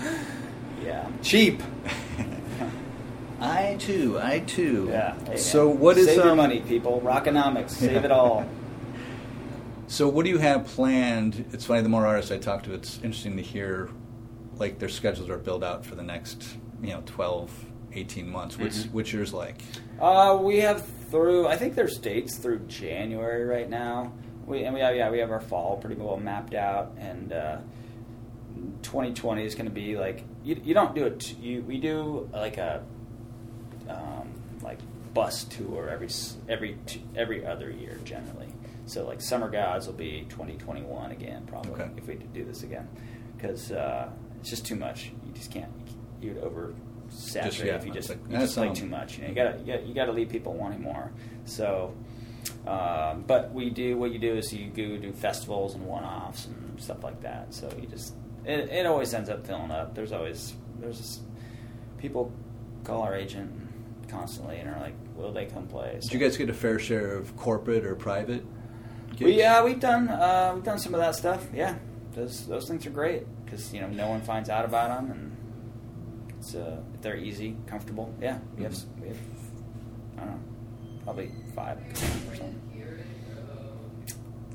[laughs] yeah, cheap. [laughs] I too, I too. Yeah. Hey, so man. what is save your um, money, people? Rockonomics, [laughs] save Yeah. it all. So what do you have planned? It's funny. The more artists I talk to, it's interesting to hear like their schedules are built out for the next you know 12, 18 months. What's Mhm. what's yours like? Uh, we have through. I think there's dates through January right now. We and we have yeah we have our fall pretty well mapped out, and uh, 2020 is going to be like you, you don't do it. You we do like a um, like bus tour every every every other year generally. So like Summer Gods will be 2021 again probably Okay. if we do this again because uh, it's just too much. You just can't. You would over saturate yeah, if you just, like, you just play too much. You know, you gotta you gotta, you gotta leave people wanting more. So, um, but we do what you do is you go do festivals and one-offs and stuff like that. So you just it, it always ends up filling up. There's always there's this, people call our agent constantly and are like, "Will they come play?" Did you guys get a fair share of corporate or private? Gigs? We, yeah, we've done uh, we've done some of that stuff. Yeah, those those things are great because you know no one finds out about them and it's uh, they're easy, comfortable. Yeah, we have we have I don't know probably five or something.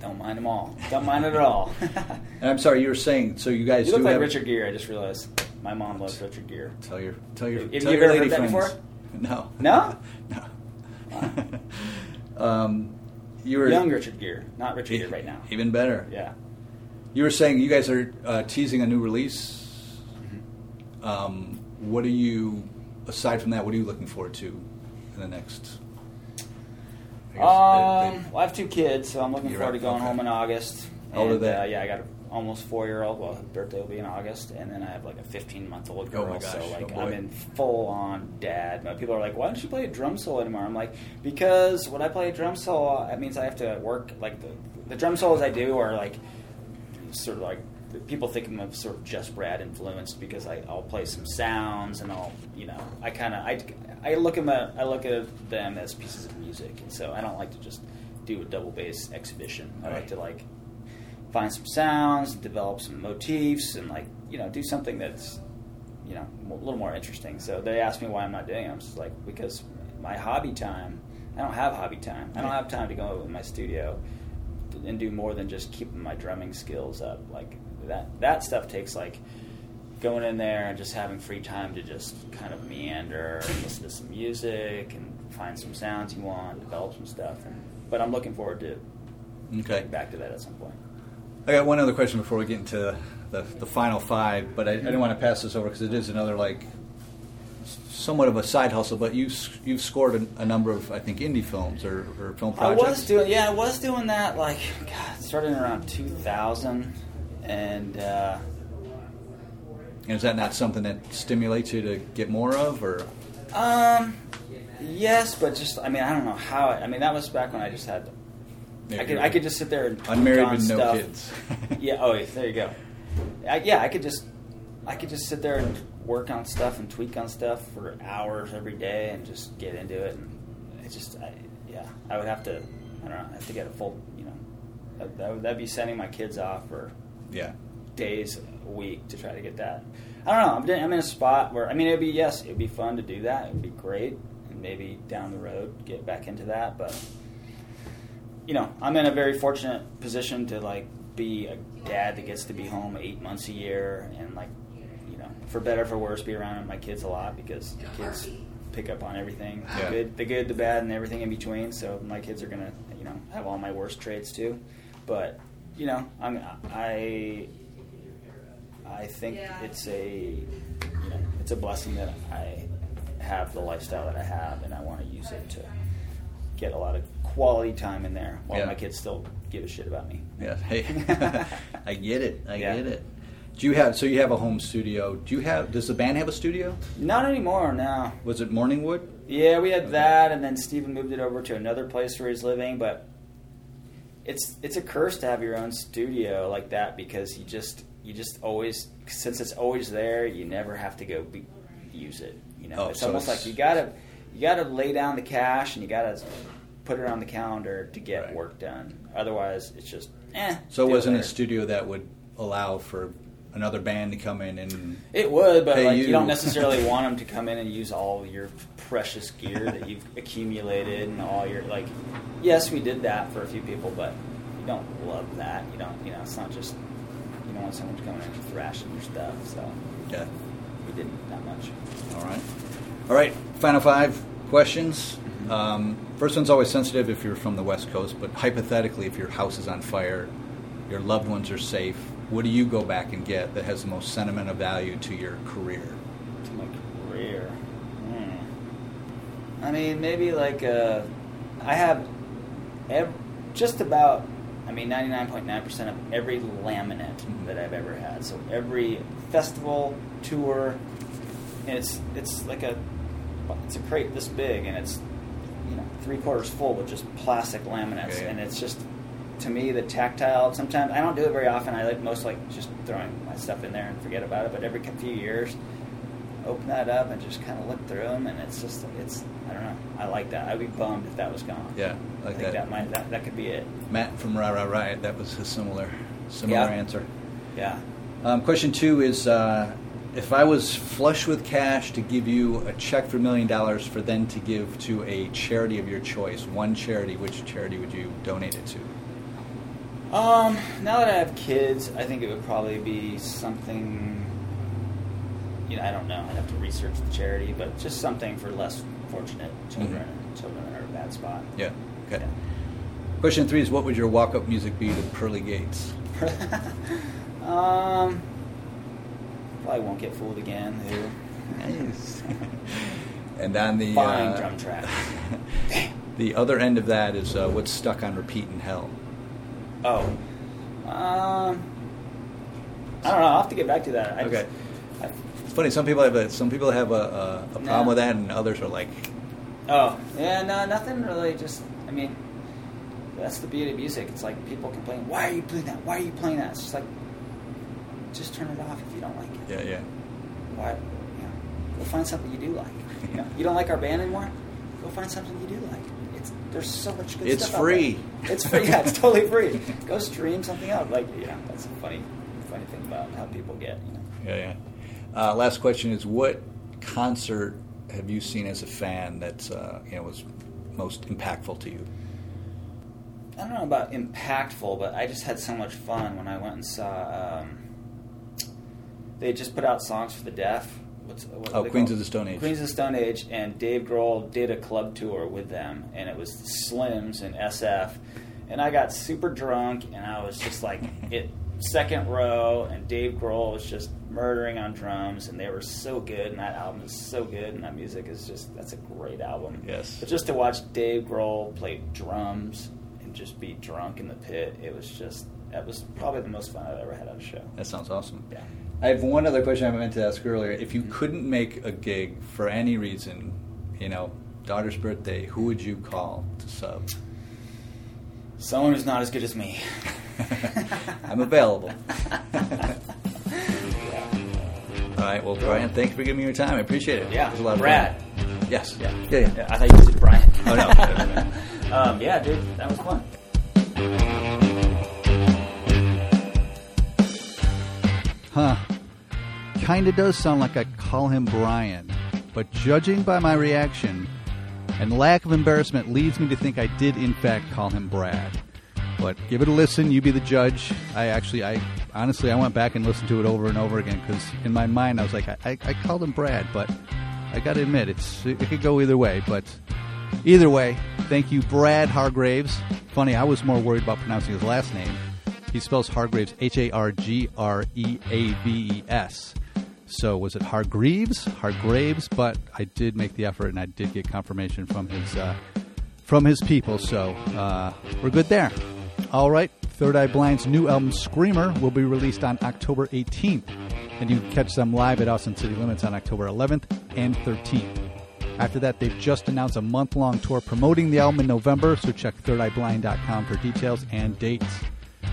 Don't mind them all. Don't mind it at all. And [laughs] I'm sorry, you were saying. So you guys you look do like have Richard Gere. I just realized my mom loves Richard Gere. Tell your tell your Have you tell ever your heard lady that friends. before? [laughs] No. No? [laughs] no. um, you were Young Richard Gere, not Richard Gere right now. Even better. Yeah. You were saying you guys are uh, teasing a new release. Mm-hmm. Um, what are you, aside from that, what are you looking forward to in the next? I guess, Um, well, I have two kids, so I'm looking forward right, to going okay. home in August. How old And, they? Uh, yeah, I got a almost four year old. Well, her birthday will be in August, and then I have like a 15 month old girl. Oh gosh, so oh like boy. I'm in full on dad. mode. People are like, "Why don't you play a drum solo anymore?" I'm like, because when I play a drum solo, that means I have to work like the the drum solos I do are like sort of like people think I'm sort of just Brad influenced because I, I'll play some sounds and I'll you know I kind of I, I look at them I look at them as pieces of music. And so I don't like to just do a double bass exhibition. I like to like find some sounds develop some motifs and like you know do something that's you know a little more interesting. So they asked me why I'm not doing it. I'm just like because my hobby time I don't have hobby time. I don't have time to go in my studio and do more than just keeping my drumming skills up. Like that that stuff takes like going in there and just having free time to just kind of meander and listen to some music and find some sounds you want, develop some stuff. And, but I'm looking forward to Okay. getting back to that at some point. I got one other question before we get into the, the final five, but I, I didn't want to pass this over because it is another like somewhat of a side hustle. But you you've scored a, a number of I think indie films or, or film I projects. was doing yeah, I was doing that like God, starting around 2000, and uh, And is that not something that stimulates you to get more of, or um, yes, but just I mean I don't know how. I mean that was back when I just had. I could I could just sit there and unmarried with no kids? [laughs] yeah. Oh, yeah, there you go. I, yeah, I could just I could just sit there and work on stuff and tweak on stuff for hours every day and just get into it. And it just I, yeah, I would have to I don't know I have to get a full you know that, that would that'd be sending my kids off for yeah. days a week to try to get that. I don't know. I'm, doing- I'm in a spot where I mean, it'd be yes, it'd be fun to do that. It'd be great, and maybe down the road get back into that. But you know, I'm in a very fortunate position to like be a dad that gets to be home eight months a year, and like for better for worse, be around my kids a lot because kids pick up on everything, Yeah. the good, the good, the bad, and everything in between. So my kids are gonna you know have all my worst traits too, but you know, I'm I I think it's a you know it's a blessing that I have the lifestyle that I have, and I want to use it to get a lot of quality time in there while Yeah. my kids still give a shit about me. Yeah. Hey, [laughs] [laughs] I get it. I Yeah. get it. Do you have so you have a home studio? Do you have? Does the band have a studio? Not anymore now. Was it Morningwood? Yeah, we had that, and then Stephan moved it over to another place where he's living. But it's it's a curse to have your own studio like that because you just you just always since it's always there, you never have to go be, use it. You know, Oh, it's so almost it's- like you gotta you gotta lay down the cash and you gotta put it on the calendar to get Right. work done. Otherwise, it's just eh. So it wasn't a studio that would allow for another band to come in and It would, but like you. you. don't [laughs] necessarily want them to come in and use all your precious gear that you've accumulated and all your like. Yes, we did that for a few people, but you don't love that. You don't, you know, it's not just you don't want someone to come in and thrashing your stuff. So yeah. we didn't that much. All right. All right. Final five questions. Um, first one's always sensitive if you're from the West Coast, but hypothetically, if your house is on fire, your loved ones are safe, what do you go back and get that has the most sentimental value to your career? to my career. Hmm. I mean, maybe like uh, I have ev- just about. I mean, ninety nine point nine percent of every laminate that I've ever had. So every festival tour, and it's it's like a it's a crate this big, and it's you know three quarters full with just plastic laminates, Okay. and it's just to me the tactile. Sometimes I don't do it very often. I like most like just throwing my stuff in there and forget about it. But every few years, open that up and just kind of look through them, and it's just it's I don't know. I like that. I'd be bummed if that was gone. Yeah, I like think that. that. might that, that could be it. Matt from Ra Ra Riot, that was a similar, similar Yeah. answer. Yeah. Um, question two is uh, if I was flush with cash to give you a check for a million dollars for then to give to a charity of your choice, one charity, which charity would you donate it to? Um, now that I have kids, I think it would probably be something. You know, I don't know. I'd have to research the charity, but just something for less fortunate children, children are in a bad spot. Yeah. Okay. Question three is what would your walk up music be to Pearly Gates? [laughs] um, probably won't get fooled again. Who? Nice. [laughs] and on the Fine uh, drum track. [laughs] the other end of that is uh, what's stuck on repeat in hell. Oh, um, I don't know. I'll have to get back to that. I Okay. Just, I, It's funny. Some people have a, some people have a, a, a problem No. with that, and others are like, oh, yeah, no, nothing really. Just, I mean, that's the beauty of music. It's like people complain, "Why are you playing that? Why are you playing that?" It's just like, just turn it off if you don't like it. yeah, yeah. Why? You know, go find something you do like. [laughs] You know, you don't like our band anymore? Go find something you do like. It's there's so much good It's stuff. free. there. It's free. Yeah, it's [laughs] totally free. Go stream something out. Like, yeah, that's a funny, funny thing about how people get. You know. Yeah, yeah. Uh, last question is: What concert have you seen as a fan that uh, you know was most impactful to you? I don't know about impactful, but I just had so much fun when I went and saw. Um, they just put out songs for the deaf. What's, what Oh, Queens called? of the Stone Age. Queens of the Stone Age, and Dave Grohl did a club tour with them, and it was Slims and SF, and I got super drunk, and I was just like [laughs] it second row, and Dave Grohl was just murdering on drums, and they were so good, and that album is so good, and that music is just that's a great album. Yes. But just to watch Dave Grohl play drums and just be drunk in the pit, it was just that was probably the most fun I've ever had at a show. That sounds awesome. Yeah. I have one other question I meant to ask earlier. If you couldn't make a gig for any reason, you know, daughter's birthday, who would you call to sub? Someone who's not as good as me. [laughs] I'm available. [laughs] All right. Well, Brian, thank you for giving me your time. I appreciate it. Yeah. It was a lot of Brad. fun. Yes. Yeah. Yeah. yeah. Yeah, I thought you said Brian. Oh, no. [laughs] um, yeah, dude, that was fun. Huh. Kinda does sound like I call him Brian, but judging by my reaction and lack of embarrassment leads me to think I did in fact call him Brad. But give it a listen, you be the judge. I actually, I honestly, I went back and listened to it over and over again because in my mind I was like, I, I, I called him Brad, but I got to admit it's it, could go either way. But either way, thank you, Brad Hargraves. Funny, I was more worried about pronouncing his last name. He spells Hargraves H A R G R E A V E S. So was it Hargreaves, Hargraves? But I did make the effort, and I did get confirmation from his uh, from his people. So uh, we're good there. All right, Third Eye Blind's new album Screamer will be released on October 18th, and you can catch them live at Austin City Limits on October 11th and 13th. After that, they've just announced a month long tour promoting the album in November, so check thirdeyeblind.com for details and dates.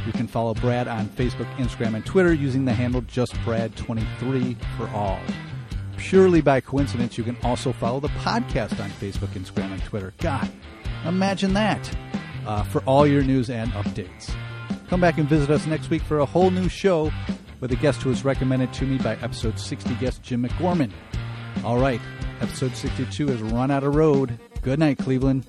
You can follow Brad on Facebook, Instagram, and Twitter using the handle JustBrad23 for all. Purely by coincidence, you can also follow the podcast on Facebook, Instagram, and Twitter. God, imagine that! Uh, for all your news and updates. Come back and visit us next week for a whole new show with a guest who was recommended to me by episode 60 guest Jim McGorman. All right, episode 62 has run out of road. Good night, Cleveland.